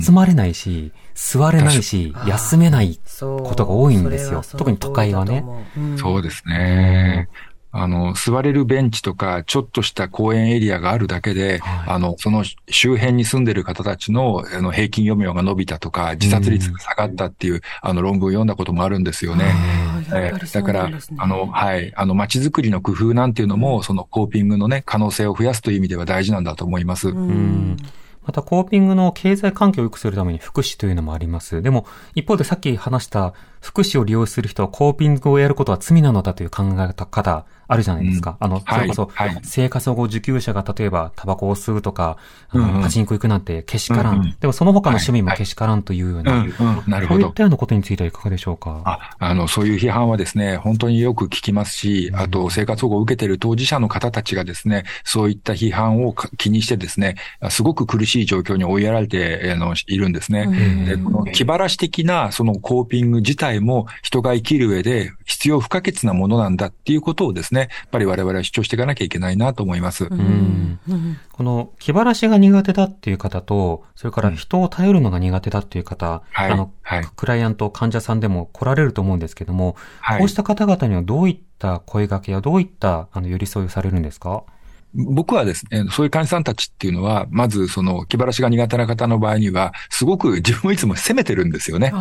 集まれないし、座れないし、休めないことが多いんですよ。特に都会はね。そうですね。あの、座れるベンチとか、ちょっとした公園エリアがあるだけで、はい。あの、その周辺に住んでる方たちの、あの、平均余命が伸びたとか、自殺率が下がったっていう、あの、論文を読んだこともあるんですよね。あやっぱりそうだからあの、はい、あの、街づくりの工夫なんていうのも、そのコーピングのね、可能性を増やすという意味では大事なんだと思います。うん。また、コーピングの経済環境を良くするために福祉というのもあります。でも、一方でさっき話した福祉を利用する人はコーピングをやることは罪なのだという考え方あるじゃないですか。あの、それこそ生活保護受給者が例えばタバコを吸うとか、うんうん。パチンコ行くなんてけしからん。うんうん。でもその他の趣味もけしからんというような、うん、うん、なるほど。こういっ。たようなことについてはいかがでしょうか？あ、あの、そういう批判はですね、本当によく聞きますし、あと、生活保護を受けている当事者の方たちがですね、そういった批判をか気にしてですね、すごく苦しい状況に追いやられて、あの、いるんですね。でこの気晴らし的なそのコーピング自体も人が生きる上で必要不可欠なものなんだっていうことをですね、やっぱり我々は主張していかなきゃいけないなと思います。うん。この気晴らしが苦手だっていう方と、それから人を頼るのが苦手だっていう方、はい。あの、はい。クライアント、患者さんでも来られると思うんですけども、はい。こうした方々にはどういった声掛けやどういったあの寄り添いをされるんですか？僕はですね、そういう患者さんたちっていうのは、まずその気晴らしが苦手な方の場合には、すごく自分をいつも責めてるんですよね。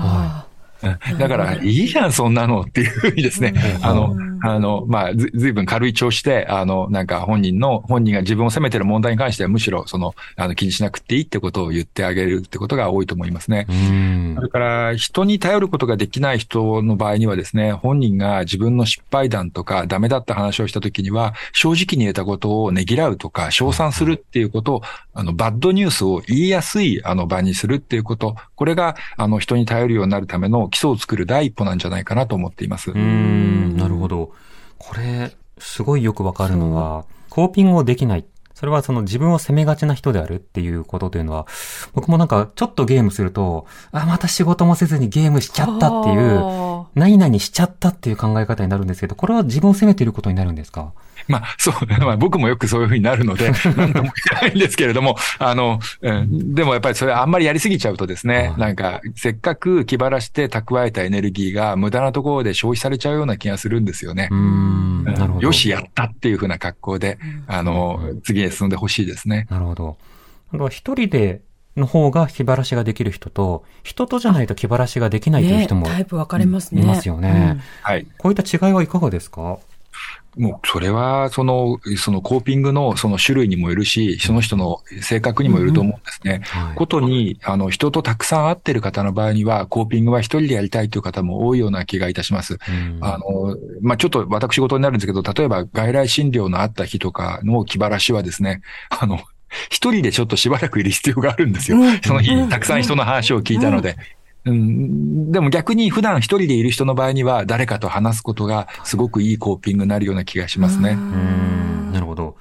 だから、いいじゃん、そんなのっていうふうにですね、あの、あの、まあ、ず、ずいぶん軽い調子で、あの、なんか本人の、本人が自分を責めてる問題に関してはむしろ、その、あの、気にしなくていいってことを言ってあげるってことが多いと思いますね。うんそれから、人に頼ることができない人の場合にはですね、本人が自分の失敗談とかダメだった話をしたときには、正直に言えたことをねぎらうとか、称賛するっていうことを、あの、バッドニュースを言いやすい、あの、場にするっていうこと、これが、あの、人に頼るようになるための基礎を作る第一歩なんじゃないかなと思っています。うーん、なるほど。これ、すごいよくわかるのは、コーピングをできない。それはその自分を責めがちな人であるっていうことというのは、僕もなんかちょっとゲームすると、あ、また仕事もせずにゲームしちゃったっていう、あ何々しちゃったっていう考え方になるんですけど、これは自分を責めていることになるんですか？まあ、そう、まあ僕もよくそういうふうになるので、なんとも言えないんですけれども、あの、うん、でもやっぱりそれあんまりやりすぎちゃうとですねは、いなんか、せっかく気晴らして蓄えたエネルギーが無駄なところで消費されちゃうような気がするんですよねうー。ん、なるほど。よし、やったっていうふうな格好で、あの、次へ進んでほしいですね。なるほど。一人での方が気晴らしができる人と、人とじゃないと気晴らしができないというね人もタイプ分かれますね。いますよね。はい。こういった違いはいかがですか？もう、それは、その、そのコーピングのその種類にもよるし、その人の性格にもよると思うんですね。はいことに、あの、人とたくさん会ってる方の場合には、コーピングは一人でやりたいという方も多いような気がいたします。うんあの、まあ、ちょっと私事になるんですけど、例えば外来診療のあった日とかの気晴らしはですね、あの、一人でちょっとしばらくいる必要があるんですよ。うんその日うん、たくさん人の話を聞いたので。うん、でも逆に普段一人でいる人の場合には、誰かと話すことがすごくいいコーピングになるような気がしますね。うー。ん。なるほど。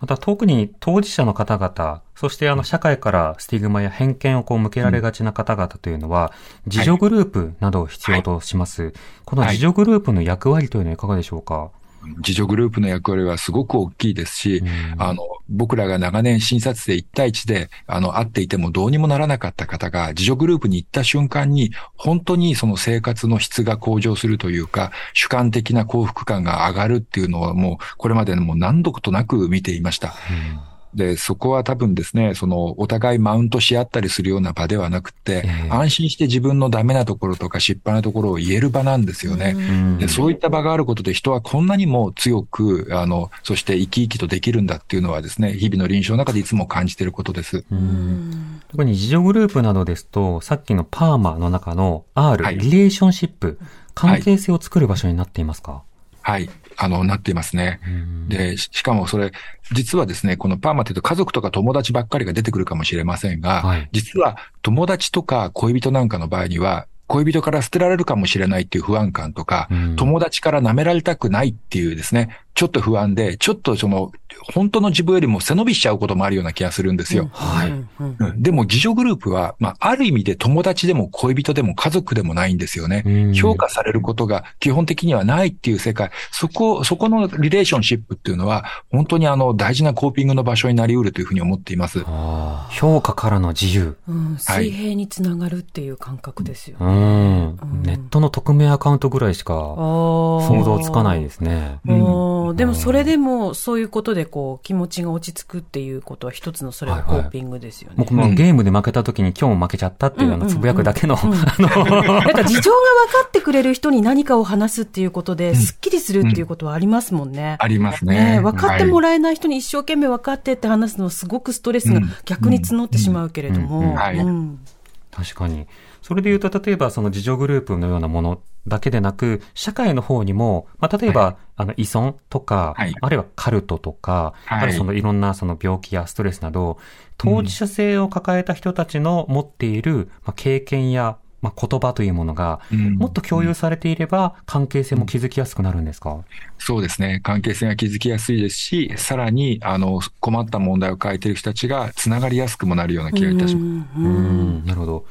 また特に当事者の方々、そしてあの社会からスティグマや偏見をこう向けられがちな方々というのは、自助グループなどを必要とします。この自助グループの役割というのはいかがでしょうか、自助グループの役割はすごく大きいですし、あの、僕らが長年診察で1対1で、あの、会っていてもどうにもならなかった方が、自助グループに行った瞬間に、本当にその生活の質が向上するというか、主観的な幸福感が上がるっていうのはもう、これまでもう何度となく見ていました。で、そこは多分ですね、その、お互いマウントし合ったりするような場ではなくて、ええ。安心して自分のダメなところとか失敗なところを言える場なんですよね。うん。で、そういった場があることで人はこんなにも強く、あの、そして生き生きとできるんだっていうのはですね、日々の臨床の中でいつも感じていることです。うん。特に自助グループなどですと、さっきのパーマの中の R、はい。リレーションシップ、関係性を作る場所になっていますか、はい。あの、なっていますね。うん。で、ししかもそれ、実はですね、このパーマというと家族とか友達ばっかりが出てくるかもしれませんが、はい。実は友達とか恋人なんかの場合には、恋人から捨てられるかもしれないっていう不安感とか、うん。友達から舐められたくないっていうですね、ちょっと不安で、ちょっとその、本当の自分よりも背伸びしちゃうこともあるような気がするんですよ。はいうんうんうんでも自助グループは、まあ、ある意味で友達でも恋人でも家族でもないんですよね。うん評価されることが基本的にはないっていう世界、そこ、そこのリレーションシップっていうのは、本当にあの、大事なコーピングの場所になり得るというふうに思っています。評価からの自由。うん水平につながるっていう感覚ですようね。ん。ネットの匿名アカウントぐらいしか想想像つかないですね。うんでもそれでもそういうことでこう気持ちが落ち着くっていうことは一つのそれがコーピングですよね。僕もゲームで負けた時に今日も負けちゃったっていうあのつぶやくだけの、あの、なんか事情が分かってくれる人に何かを話すっていうことで、すっきりするっていうことはありますもんね。ありますね。ね分かってもららえない人に一生懸命分かってって話すのすごくストレスが逆に募ってしまうけれどうん。も。確かに。それで言うと、例えばその自助グループのようなものだけでなく、社会の方にも、まあ、例えば、はあの、依存とか、はい。あるいはカルトとか、はい。あるいはそのいろんなその病気やストレスなど、当事者性を抱えた人たちの持っている、まあ、経験や、まあ、言葉というものが、もっと共有されていれば、関係性も築きやすくなるんですか、そうですね。関係性が築きやすいですし、さらに、あの、困った問題を抱えている人たちが繋がりやすくもなるような気がいたします。うーん、なるほど。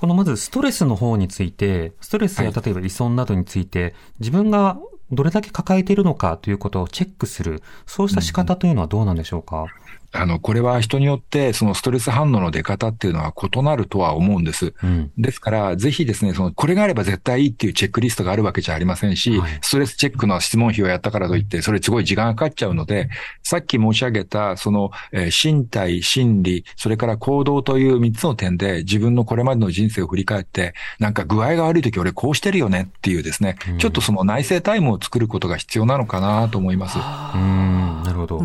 このまずストレスの方について、ストレスやはい。例えば依存などについて、自分がどれだけ抱えているのかということをチェックする、そうした仕方というのはどうなんでしょうか、あの、これは人によって、そのストレス反応の出方っていうのは異なるとは思うんです。うん。ですから、ぜひですね、その、これがあれば絶対いいっていうチェックリストがあるわけじゃありませんし、はいストレスチェックの質問票をやったからといって、それすごい時間がかかっちゃうので、さっき申し上げた、その、えー身体、心理、それから行動という3つの点で、自分のこれまでの人生を振り返って、なんか具合が悪い時俺こうしてるよねっていうですね、ちょっとその内省タイムを作ることが必要なのかなと思います。うーん、なるほど。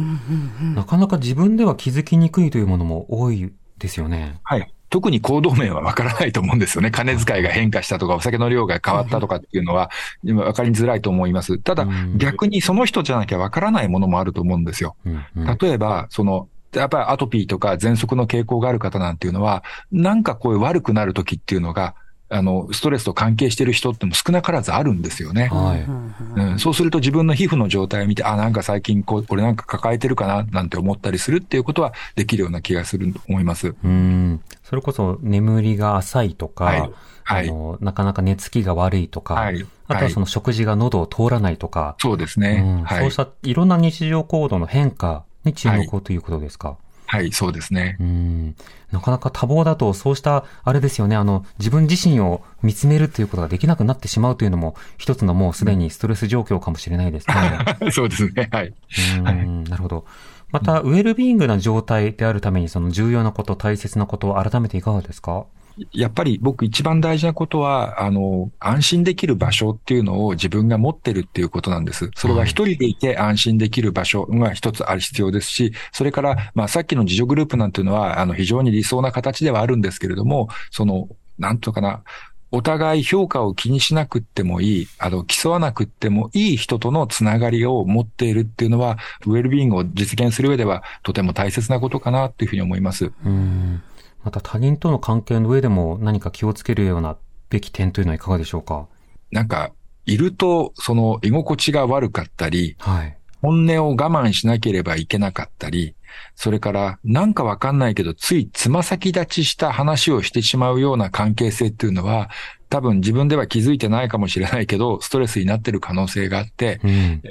なかなか自分では気づきにくいというものも多いですよね。はい。特に行動面はわからないと思うんですよね。金遣いが変化したとか、お酒の量が変わったとかっていうのは、今わかりづらいと思います。ただうん、逆にその人じゃなきゃわからないものもあると思うんですよ。例えば、その、やっぱりアトピーとか喘息の傾向がある方なんていうのは、なんかこういう悪くなる時っていうのが、あの、ストレスと関係してる人っても少なからずあるんですよね。はい。うん、そうすると自分の皮膚の状態を見て、あ、なんか最近こう、俺なんか抱えてるかななんて思ったりするっていうことはできるような気がすると思います。うーん。それこそ眠りが浅いとか、はいはいあの、なかなか寝つきが悪いとか、はいあとはその食事が喉を通らないとか、そうですうね。んはいそうし。たいろんな日常行動の変化に注目をということですか？はい、そうですねう。ん。なかなか多忙だと、そうした、あれですよね、あの、自分自身を見つめるということができなくなってしまうというのも、一つのもうすでにストレス状況かもしれないですね。そうですね。はい。うん、なるほど。また、ウェルビーイングな状態であるために、その重要なこと、大切なことを改めていかがですか？やっぱり僕一番大事なことは、あの、安心できる場所っていうのを自分が持ってるっていうことなんです。それは一人でいて安心できる場所が一つある必要ですし、それから、まあさっきの自助グループなんていうのは、あの、非常に理想な形ではあるんですけれども、その、なんとかな、お互い評価を気にしなくってもいい、あの、競わなくってもいい人とのつながりを持っているっていうのは、ウェルビーングを実現する上では、とても大切なことかなっていうふうに思います。うん。また他人との関係の上でも何か気をつけるようなべき点というのはいかがでしょうか？なんか、いると、その居心地が悪かったり、はい。本音を我慢しなければいけなかったり、それから、なんかわかんないけど、ついつま先立ちした話をしてしまうような関係性っていうのは、多分自分では気づいてないかもしれないけど、ストレスになってる可能性があって、うん。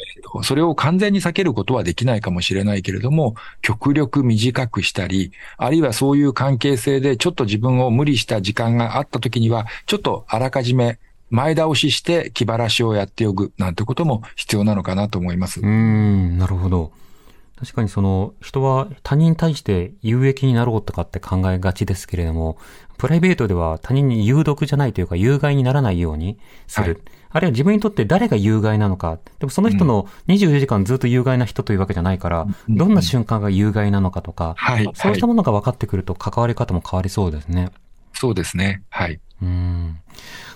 それを完全に避けることはできないかもしれないけれども、極力短くしたり、あるいはそういう関係性でちょっと自分を無理した時間があった時には、ちょっとあらかじめ前倒しして気晴らしをやっておくなんてことも必要なのかなと思います。うーん、なるほど。確かにその、人は他人に対して有益になろうとかって考えがちですけれども、プライベートでは他人に有毒じゃないというか有害にならないようにする。はいあるいは自分にとって誰が有害なのか。でもその人の24時間ずっと有害な人というわけじゃないから、うんどんな瞬間が有害なのかとか、はい。そうしたはいものが分かってくると関わり方も変わりそうですね。そうですね。はい。うん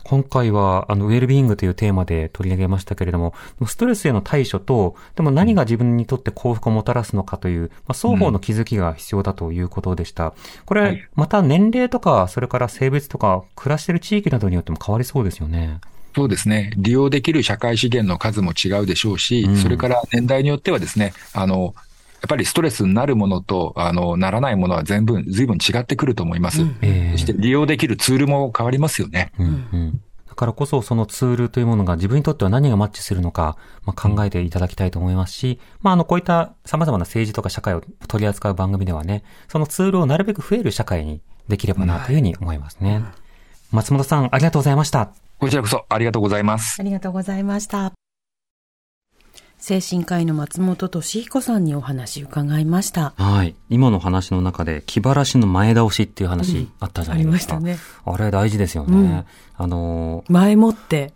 今回は、あの、ウェルビーイングというテーマで取り上げましたけれども、ストレスへの対処と、でも何が自分にとって幸福をもたらすのかという、まあ、双方の気づきが必要だということでした。これ、はいまた年齢とか、それから性別とか、暮らしている地域などによっても変わりそうですよね。そうですね。利用できる社会資源の数も違うでしょうし、うんそれから年代によってはですね、あの、やっぱりストレスになるものと、あの、ならないものは全部、随分違ってくると思います。ええそして利用できるツールも変わりますよね。うんうんだからこそそのツールというものが自分にとっては何がマッチするのか、まあ、考えていただきたいと思いますし、まあ、あの、こういった様々な政治とか社会を取り扱う番組ではね、そのツールをなるべく増える社会にできればなというふうに思いますね。松本さん、ありがとうございました。こちらこそありがとうございますあ。りがとうございました。精神科医の松本俊彦さんにお話伺いました。はい。今の話の中で、気晴らしの前倒しっていう話あったじゃあないですか。りましたね。あれ大事ですよね。うんあのー前もって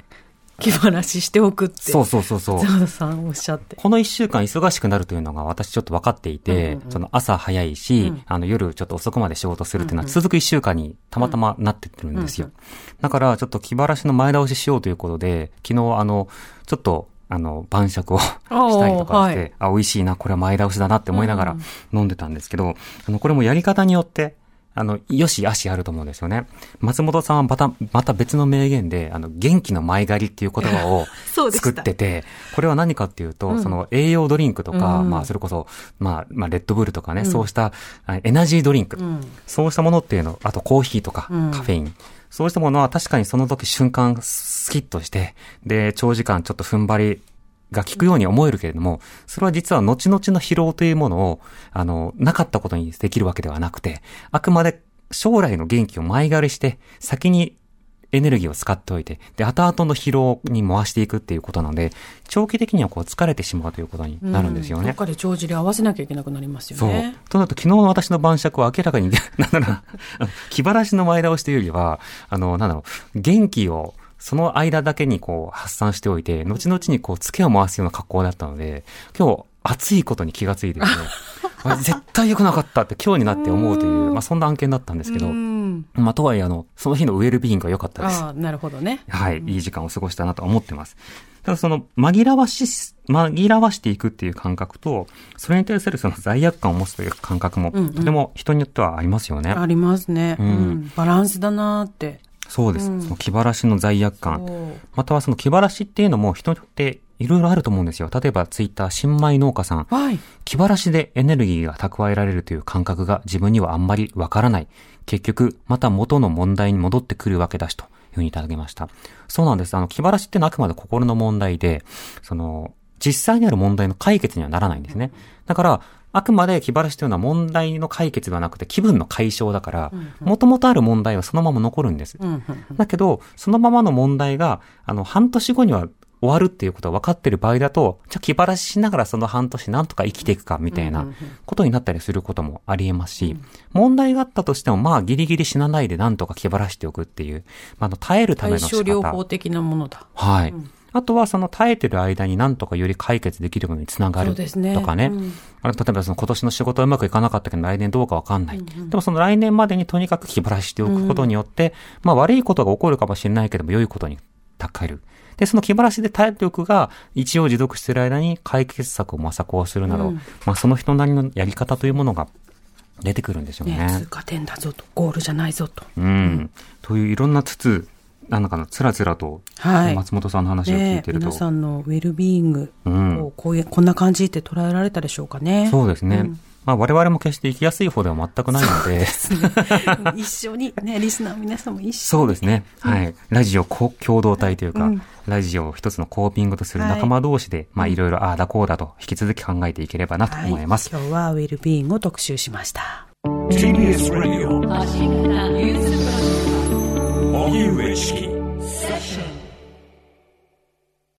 気晴らししておくって。そうそうそうそう。さんおっしゃって。この一週間忙しくなるというのが私ちょっと分かっていて、うんうんうんその朝早いし、うんあの夜ちょっと遅くまで仕事するっていうのはうんうん続く一週間にたまたまなってってるんですよ。だからちょっと気晴らしの前倒ししようということで、昨日あの、ちょっとあの、晩酌をしたりとかして、はい。あ、美味しいな、これは前倒しだなって思いながらうん飲んでたんですけど、あの、これもやり方によって、あの、よし、あしあると思うんですよね。松本さんはまた、また別の名言で、あの、元気の前借りっていう言葉を 作ってて、これは何かっていうと、うん。その栄養ドリンクとか、うん。まあそれこそ、まあ、まあレッドブルとかね、うん。そうしたあエナジードリンク、うん。そうしたものっていうの、あとコーヒーとか、うん。カフェイン。そうしたものは確かにその時瞬間スキッとして、で、長時間ちょっと踏ん張りが効くように思えるけれども、それは実は後々の疲労というものを、あの、なかったことにできるわけではなくて、あくまで将来の元気を前借りして、先にエネルギーを使っておいて、で、後々の疲労に回していくっていうことなので、長期的にはこう疲れてしまうということになるんですよね。どっかで帳尻合わせなきゃいけなくなりますよそうね。。となると、昨日の私の晩酌は明らかに、なんだろう 気晴らしの前倒しというよりは、あの、なんだろう、元気を、その間だけにこう発散しておいて、後々にこう、付けを回すような格好だったので、今日、暑いことに気がついてですね、あ絶対良くなかったって今日になって思うという、まあそんな案件だったんですけど、うん。まあとはいえ、あの、その日のウェルビーイングが良かったです。ああ、なるほどね。はい、いい時間を過ごしたなと思ってます。ただその、紛らわし、紛らわしていくっていう感覚と、それに対するその罪悪感を持つという感覚も、うんうんとても人によってはありますよね。ありますね。ううんん。バランスだなーって。そうです。うんその気晴らしの罪悪感。またはその気晴らしっていうのも人によっていろいろあると思うんですよ。例えばツイッター新米農家さん。はい。気晴らしでエネルギーが蓄えられるという感覚が自分にはあんまりわからない。結局、また元の問題に戻ってくるわけだしというふうにいただきました。そうなんです。あの、気晴らしってのはあくまで心の問題で、その、実際にある問題の解決にはならないんですね。だから、あくまで気晴らしというのは問題の解決ではなくて気分の解消だから、もともとある問題はそのまま残るんです。だけど、そのままの問題が、あの、半年後には終わるっていうことが分かってる場合だと、じゃあ気晴らししながらその半年なんとか生きていくか、みたいなことになったりすることもあり得ますし、問題があったとしても、まあ、ギリギリ死なないでなんとか気晴らしておくっていう、まあ、あの、耐えるため対症の仕方。療法的なものだ。はい。あとはその耐えてる間になんとかより解決できるものにつながるとかね。うん例えばその今年の仕事はうまくいかなかったけど来年どうかわかんない。でもその来年までにとにかく気晴らししておくことによって、まあ悪いことが起こるかもしれないけども良いことに高える。で、その気晴らしで耐えておくが、一応持続している間に解決策を模索をするなど、うんまあその人なりのやり方というものが出てくるんでしょうね。ね、通過点だぞと、ゴールじゃないぞと。うん。といういろんなつつ、なんかのつらつらと、はい松本さんの話を聞ねいてると、皆さんのウェルビーイングうんをこういう、こんな感じって捉えられたでしょうかね。そうですね。うんまあ我々も決して生きやすい方では全くないので、一緒に、ね、リスナーの皆さんも一緒に。そうですね。はい。ラジオこ共同体というか、うん。ラジオを一つのコーピングとする仲間同士で、まあいろいろああだこうだと引き続き考えていければなと思います。はい、今日はウェルビーイングを特集しました。TBS ラジオ荻上チキ